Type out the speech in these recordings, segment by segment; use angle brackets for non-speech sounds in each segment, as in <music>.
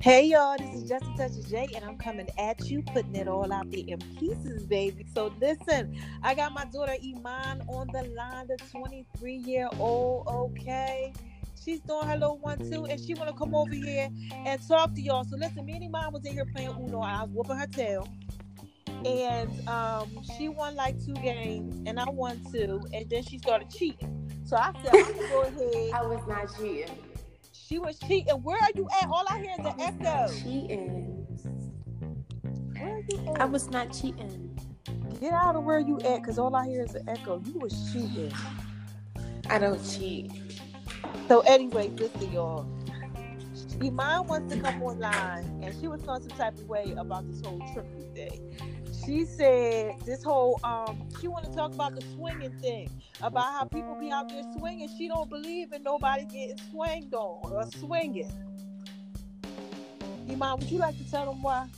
Hey y'all, this is Just a Touch of J, and I'm coming at you, putting it all out there in pieces, baby. So listen, I got my daughter Iman on the line, the 23 year old. Okay, she's doing her little one too, and she wanna come over here and talk to y'all. So listen, me and Iman was in here playing Uno. I was whooping her tail, and um, she won like two games, and I won two, and then she started cheating. So I said, I'm gonna go <laughs> ahead. I was not cheating. She was cheating. Where are you at? All I hear is an echo. Cheating. Where are you at? I was not cheating. Get out of where you at, cause all I hear is an echo. You was cheating. I don't cheat. So anyway, listen, y'all. Iman wants to come online, and she was feeling some type of way about this whole trickery thing. She said this whole um, she want to talk about the swinging thing, about how people be out there swinging. She don't believe in nobody getting swinged on or swinging. Iman, would you like to tell them why?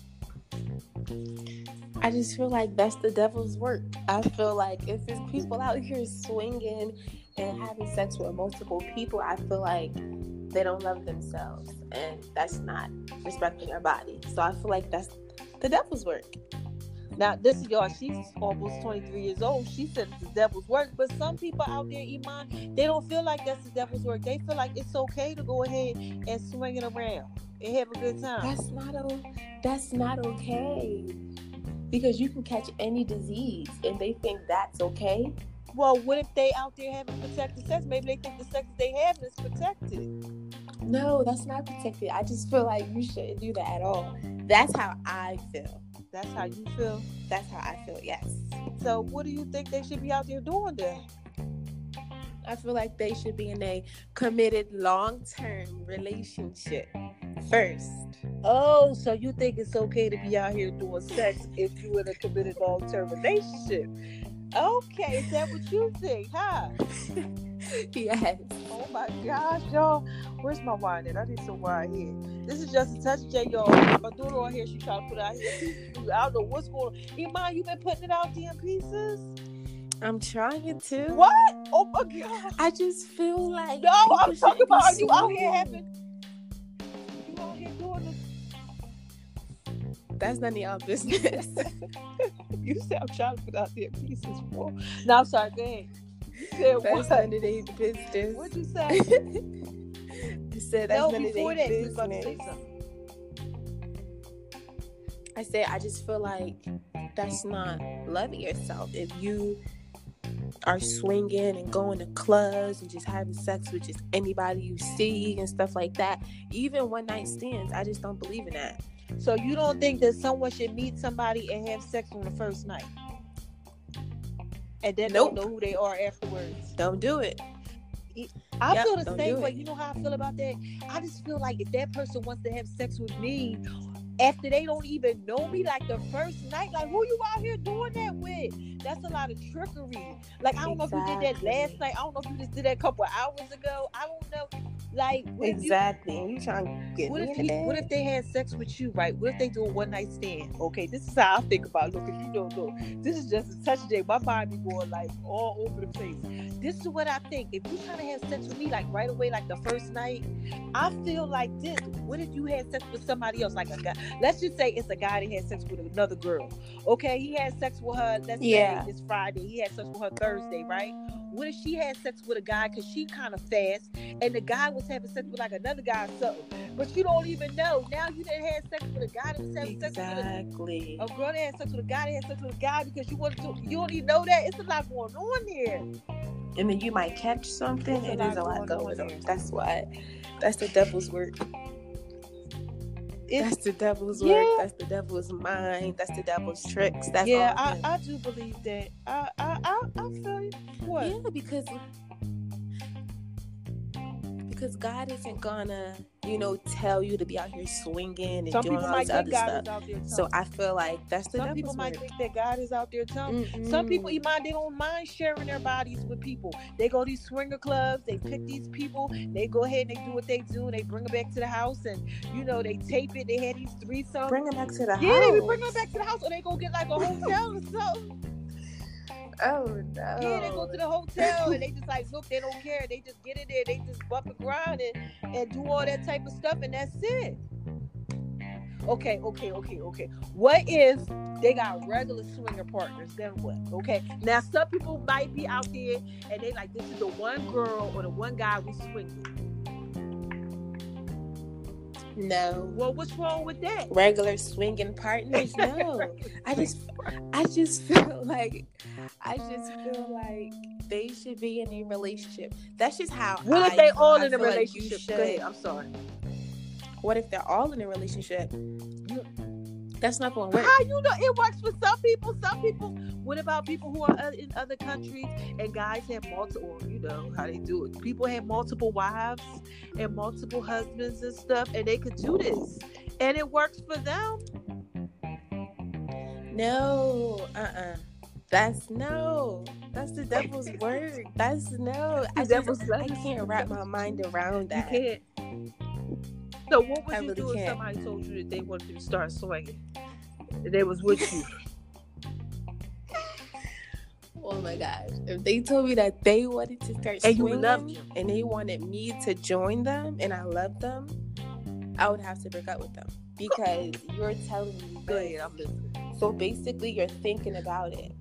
I just feel like that's the devil's work. I feel like if there's people out here swinging and having sex with multiple people, I feel like they don't love themselves, and that's not respecting their body. So I feel like that's the devil's work. Now, this is y'all. She's almost 23 years old. She said it's the devil's work. But some people out there, Iman, they don't feel like that's the devil's work. They feel like it's okay to go ahead and swing it around and have a good time. That's not o- that's not okay. Because you can catch any disease, and they think that's okay. Well, what if they out there having protected sex? Maybe they think the sex they have is protected. No, that's not protected. I just feel like you shouldn't do that at all. That's how I feel. That's how you feel. That's how I feel. Yes. So, what do you think they should be out there doing then? I feel like they should be in a committed long-term relationship first. Oh, so you think it's okay to be out here doing sex if you in a committed long term relationship? Okay, is that what you think, huh? <laughs> <laughs> yes. Oh my gosh, y'all. Where's my wine at? I need some wine here. This is just a touch J, y'all. My daughter on here, she trying to put it out here. I don't know what's going on. Iman, you been putting it out there in pieces? I'm trying to. What? Oh my god. I just feel like No, I'm talking about are you out here having you out here doing this That's none of y'all business. <laughs> you said I'm trying to put out there pieces for. No, I'm sorry. Go ahead. Said that's what? none of their business. What'd you say? <laughs> I said that's no, none of their that, you was about to business. I said I just feel like that's not loving yourself. If you are swinging and going to clubs and just having sex with just anybody you see and stuff like that, even one night stands, I just don't believe in that. So you don't think that someone should meet somebody and have sex on the first night, and then Nope. don't know who they are afterwards? Don't do it. I Yep, feel the same way. You know how I feel about that? I just feel like if that person wants to have sex with me after they don't even know me, like the first night, like who you out here doing that with? That's a lot of trickery. Like I don't know if you did that last night. I don't know if you just did that a couple of hours ago. I don't know. Like if you- Exactly. You trying to get What if, he, what if they had sex with you, right? What if they do a one night stand? Okay, this is how I think about. it. Look, if you don't know, this is just a touch day. My mind be going like all over the place. This is what I think. If you trying to have sex with me like right away, like the first night, I feel like this. What if you had sex with somebody else, like a guy? Let's just say it's a guy that had sex with another girl. Okay, he had sex with her. Let's Yeah. say it's Friday. He had sex with her Thursday, right? What if she had sex with a guy because she kind of fast, and the guy was having sex with like another guy or something, but you don't even know. Now you didn't have sex with a guy that was having sex with a, Exactly. a girl that had sex with a guy that had sex with a guy because you want to. You don't even know that. It's a lot going on there. And then you might catch something. There's a lot is a lot going on. That's why. That's the devil's work. That's the devil's Yeah. work. That's the devil's mind. That's the devil's tricks. That's yeah, all I. I do believe that. I I I, I feel you. What? Yeah, because because God isn't gonna, you know, mm-hmm. tell you to be out here swinging and Some doing all this other God stuff. is out there. So I feel like that's the some people might work. think that God is out there telling. Some people. Iman, they don't mind sharing their bodies with people. They go to these swinger clubs, they pick these people, they go ahead and they do what they do, and they bring them back to the house, and you know they tape it. They had these threesomes. bring them back to the yeah, house. Yeah, they be bringing them back to the house, or they go get like a hotel or something. Oh no. Yeah, they go to the hotel and they just like look, they don't care. They just get in there, they just bump and grind and, and do all that type of stuff, and that's it. Okay, okay, okay, okay. What if they got regular swinger partners? Then what? Okay. Now some people might be out there and they like this is the one girl or the one guy we swing with. No. Well, what's wrong with that? Regular swinging partners? <laughs> No. I just I just feel <laughs> like I just feel like they should be in a relationship. That's just how What if they all I in a like relationship? Go ahead. I'm sorry. What if they're all in a relationship? That's not gonna work. How you know it works for some people? Some people. What about people who are in other countries and guys have multiple? You know how they do it. People have multiple wives and multiple husbands and stuff, and they could do this, and it works for them. No, uh uh That's no. That's the devil's word. That's no. I, just, I can't wrap my mind around You that. can't. So what would I you really do if somebody told you that they wanted you to start swinging? They was with you. <laughs> Oh my gosh. If they told me that they wanted to start And you swinging loved them. and they wanted me to join them and I love them, I would have to break up with them because you're telling me Go this. ahead, I'm listening. So basically, you're thinking about it.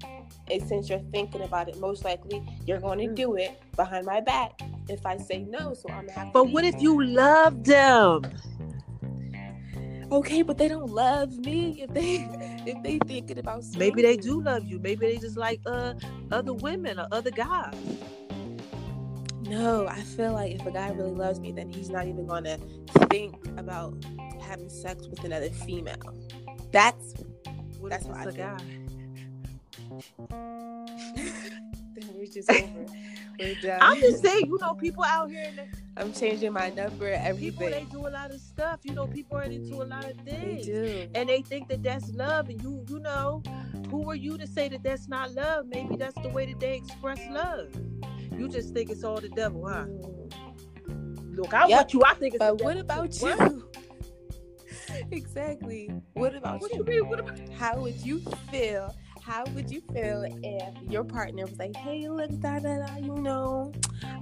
And since you're thinking about it, most likely you're going to mm. do it behind my back if I say no. So I'm going to have to. But what if you love them? Okay, but they don't love me if they if they thinking about Maybe they do love you. Maybe they just like uh other women or other guys. No, I feel like if a guy really loves me, then he's not even gonna think about having sex with another female. That's What That's what I a guy? <laughs> then we're just over. I'm just saying, you know, people out here, and I'm changing my number. Every day. People they do a lot of stuff. You know, people are into a lot of things. they do. and they think that that's love. And you, you know, who are you to say that that's not love? Maybe that's the way that they express love. You just think it's all the devil, huh? Mm. Look, I Yep. want you. I think it's. But the what about you? What? <laughs> exactly. What about What you? you mean? What about? How would you feel? How would you feel if your partner was like, "Hey, look, da da da, you know,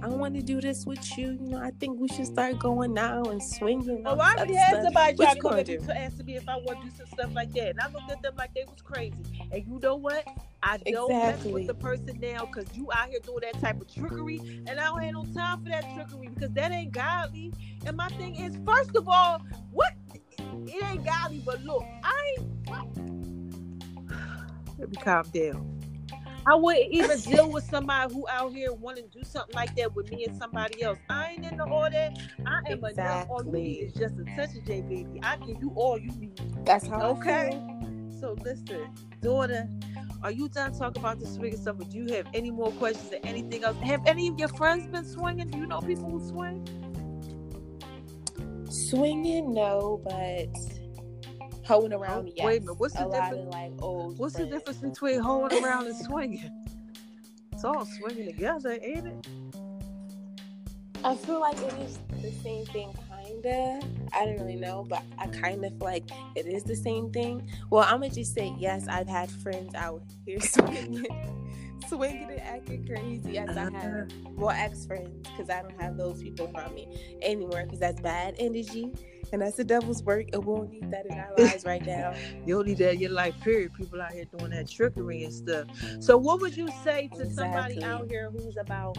I want to do this with you. You know, I think we should start going now and swinging." Oh, all I already had somebody try to come gonna at me do? to ask me if I want to do some stuff like that, and I looked at them like they was crazy. And you know what? I don't mess Exactly. with the person now because you out here doing that type of trickery, and I don't have no time for that trickery because that ain't godly. And my thing is, first of all, what? It ain't godly, but look, I ain't. Let me calm down. I wouldn't even <laughs> deal with somebody who out here wanting to do something like that with me and somebody else. I ain't into all that. I am enough. All you need is just a touch of J, baby. I give you all you need. That's how. Okay. So listen, daughter, are you done talking about the swinging stuff? Or do you have any more questions or anything else? Have any of your friends been swinging? Do you know people who swing? Swinging, no, but hoeing oh, around, Oh, yes. wait a minute, what's the a lot difference- of like old. What's the difference between hoeing around and swinging? It's all swinging together, ain't it? I feel like it is the same thing, kinda. I don't really know, but I kind of feel like it is the same thing. Well, I'm gonna just say yes. I've had friends out here <laughs> swinging, swinging and acting crazy. Yes, I have. Uh-huh. Well, ex friends, because I don't have those people around me anymore, because that's bad energy, and that's the devil's work. And we don't need that in our lives right now. <laughs> You don't need that in your life, period. People out here doing that trickery and stuff. So, what would you say to somebody out here who's about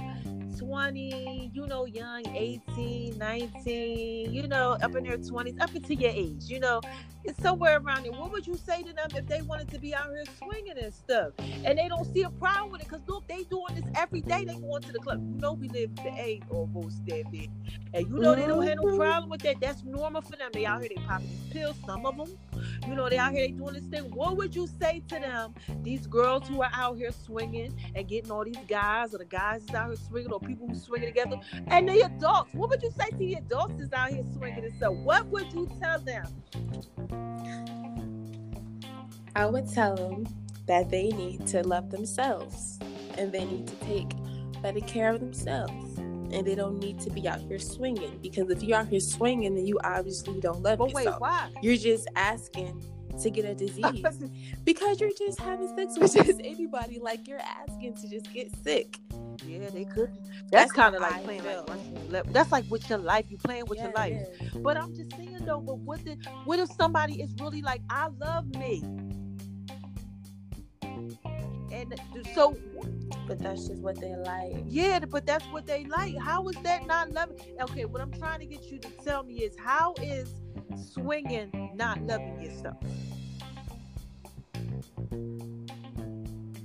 20, you know, young, 18, 19, you know, up in their 20s, up into your age, you know, it's somewhere around there. What would you say to them if they wanted to be out here swinging and stuff? And they don't see a problem with it because, look, they doing this every day. They going to the club. You know, we live the A almost there, there. And you know, they don't have no Mhm. problem with that. That's normal for them. They out here, they popping these pills, some of them. You know, they out here they doing this thing. What would you say to them? These girls who are out here swinging and getting all these guys, or the guys is out here swinging, or people who swing mm-hmm. together, and the adults. What would you say to the adults that's out here swinging stuff? What would you tell them? I would tell them that they need to love themselves and they need to take better care of themselves. And they don't need to be out here swinging because if you're out here swinging, then you obviously don't love But yourself. wait, why? You're just asking to get a disease <laughs> because you're just having sex with just anybody. Like you're asking to just get sick. Yeah, they could. That's, That's kind of like I playing like That's like with your life. You playing with your life. But I'm just saying though. But what the, What if somebody is really like, I love me, and so But that's just what they like. yeah, but that's what they like. How is that not loving? Okay, what I'm trying to get you to tell me is how is swinging not loving yourself?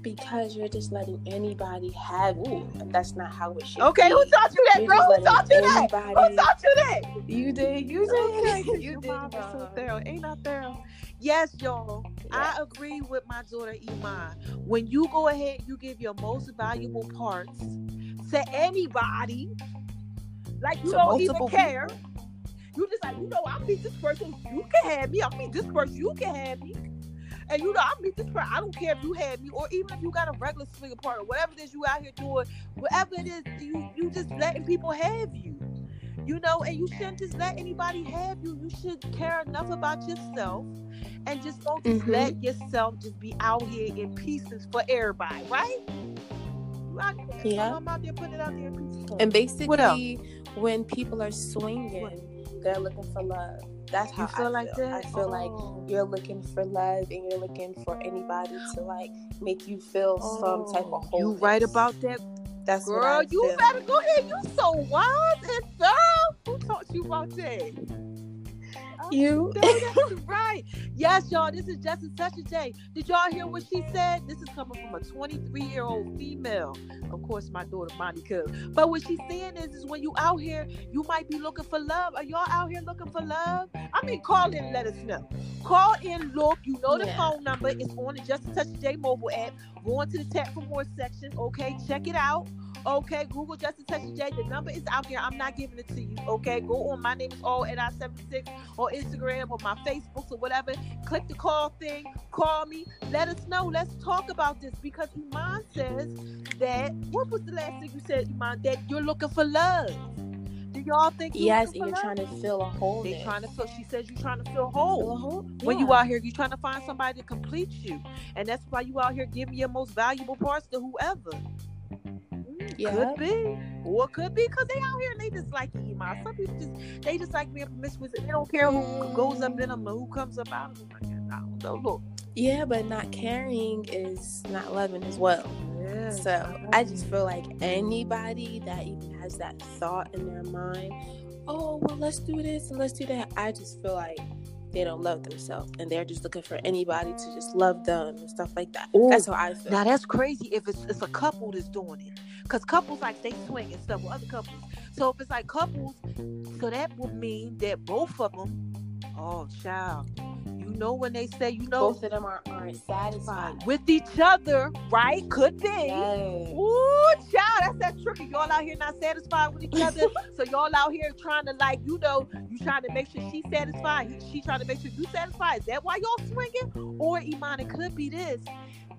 Because you're just letting anybody have you. And that's not how it should Okay, be. who taught you that, You're girl? Who taught you letting that? Who taught you that? You did. You Okay, did. 'cause <laughs> you did. mom is so thorough. Ain't I thorough? Yes, y'all. I agree with my daughter Iman. When you go ahead, you give your most valuable parts to anybody, like you To don't even multiple care. You just like, you know, I meet this person, you can have me. I meet this person, you can have me. And you know, I meet this person. I don't care if you have me, or even if you got a regular swinger partner, whatever it is you out here doing, whatever it is, you you just letting people have you. You know, and you shouldn't just let anybody have you. You should care enough about yourself and just don't just Mhm. let yourself just be out here in pieces for everybody, right? Out there, Yeah. I'm out there putting it out there in pieces. And me. What else? basically, when people are swinging, they're looking for love. That's how you feel I like feel. that? I feel like Oh. you're looking for love and you're looking for anybody to like make you feel some type of Oh, wholeness. You right about that, That's what girl. You better go ahead. You so wise and thorough. Who taught you about that? Oh, you. No, that's <laughs> right. Yes, y'all. This is Just a Touch of J. Did y'all hear what she said? This is coming from a 23 year old female. Of course, my daughter Monica. But what she's saying is, is when you out here, you might be looking for love. Are y'all out here looking for love? I mean, call in and let us know. Call in, look. You know the Yeah. phone number. It's on the Just a Touch of J mobile app. Go into the tap for more section. Okay, check it out. Okay, Google Justin a J. The number is out there. I'm not giving it to you. Okay, go on. My name is all at I76 or Instagram or my Facebook or whatever. Click the call thing. Call me. Let us know. Let's talk about this because Iman says that. What was the last thing you said, Iman? That you're looking for love. Do y'all think? You're Yes, and you're trying to fill a hole. They're trying to feel. She says you're trying to feel feel whole. a whole. When you yeah. out here, you're trying to find somebody to complete you, and that's why you out here giving your most valuable parts to whoever. Yeah. Could be, or it could be because they out here and they just like Iman. Some people just they just like being promiscuous. and They don't care who goes up in them or who comes up out of them. I. I don't know. Look, Yeah, but not caring is not loving as well. yeah. So I just feel like anybody that even has that thought in their mind, oh well, let's do this and let's do that. I just feel like they don't love themselves and they're just looking for anybody to just love them and stuff like that. Ooh, That's how I feel. Now that's crazy if it's it's a couple that's doing it. Cause couples like they swing and stuff with other couples. So if it's like couples, so that would mean that both of them, oh child, you know when they say you know Both of them are, aren't satisfied. with each other, right? Could be. Yes. Ooh, child, that's that tricky. Y'all out here not satisfied with each other. <laughs> so y'all out here trying to like, you know, you trying to make sure she's satisfied. She trying to make sure you satisfied. Is that why y'all swinging? Or Iman, it could be this.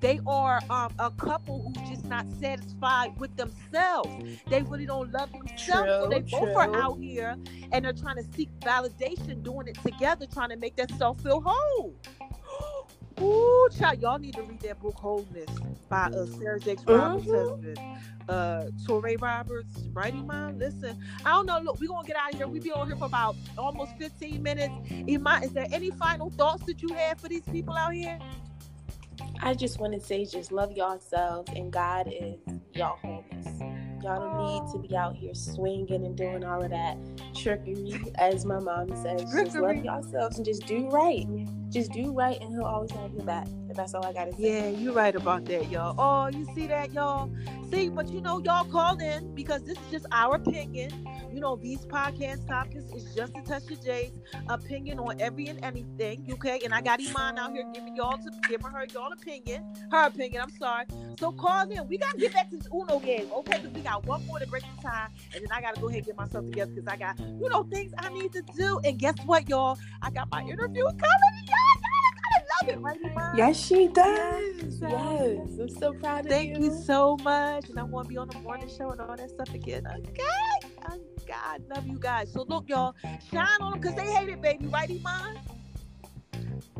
They are um, a couple who just not satisfied with themselves. They really don't love themselves. so True, they both are out here and they're trying to seek validation, doing it together, trying to make themselves feel whole. <gasps> Ooh, child, y'all need to read that book Wholeness by uh, Sarah Jakes Roberts' Mhm. husband, uh, Touré Roberts. Right, Iman? Listen, I don't know. Look, we're gonna get out of here. we be on here for about almost 15 minutes. Iman, is there any final thoughts that you have for these people out here? I just want to say, just love yourselves, and God is y'all wholeness. Y'all don't need to be out here swinging and doing all of that trickery, as my mom says. Just love yourselves and just do right. Just do right and he'll always have your back. And that's all I gotta say. Yeah, you're right about that, y'all. Oh, you see that, y'all? See, but you know, y'all called in because this is just our opinion. You know, these podcast topics is just a touch of Jay's opinion on every and anything. Okay, and I got Iman out here giving y'all to giving her y'all opinion, her opinion. I'm sorry. So call in. We gotta get back to this Uno game, okay? Because we got one more to break the time, and then I gotta go ahead and get myself together because I got you know things I need to do. And guess what, y'all? I got my interview coming, y'all. I love it, right, Iman? Yes, she does. Yes. Yes, I'm so proud of you. Thank you. you so much. And I want to be on the morning show and all that stuff again. Okay. Oh, God, love you guys. So look, y'all, shine on them because they hate it, baby. Right, Iman?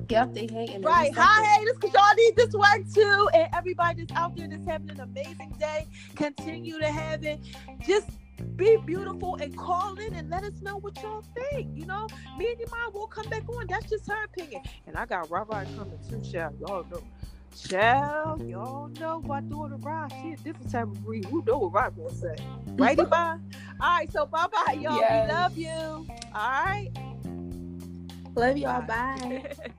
Yep, they hate and Right. Hi, haters, because y'all need this work too. And everybody that's out there that's having an amazing day, continue to have it. Just be beautiful and call in and let us know what y'all think. You know, me and your mom will come back on. That's just her opinion. And I got Rah coming too, child. Y'all know. Child, y'all know my daughter Rah. She a different type of breed. Who know what Rah gonna say? Right, <laughs> bye. All right, so bye bye, y'all. Yes. We love you. All right. Love y'all. Bye. <laughs>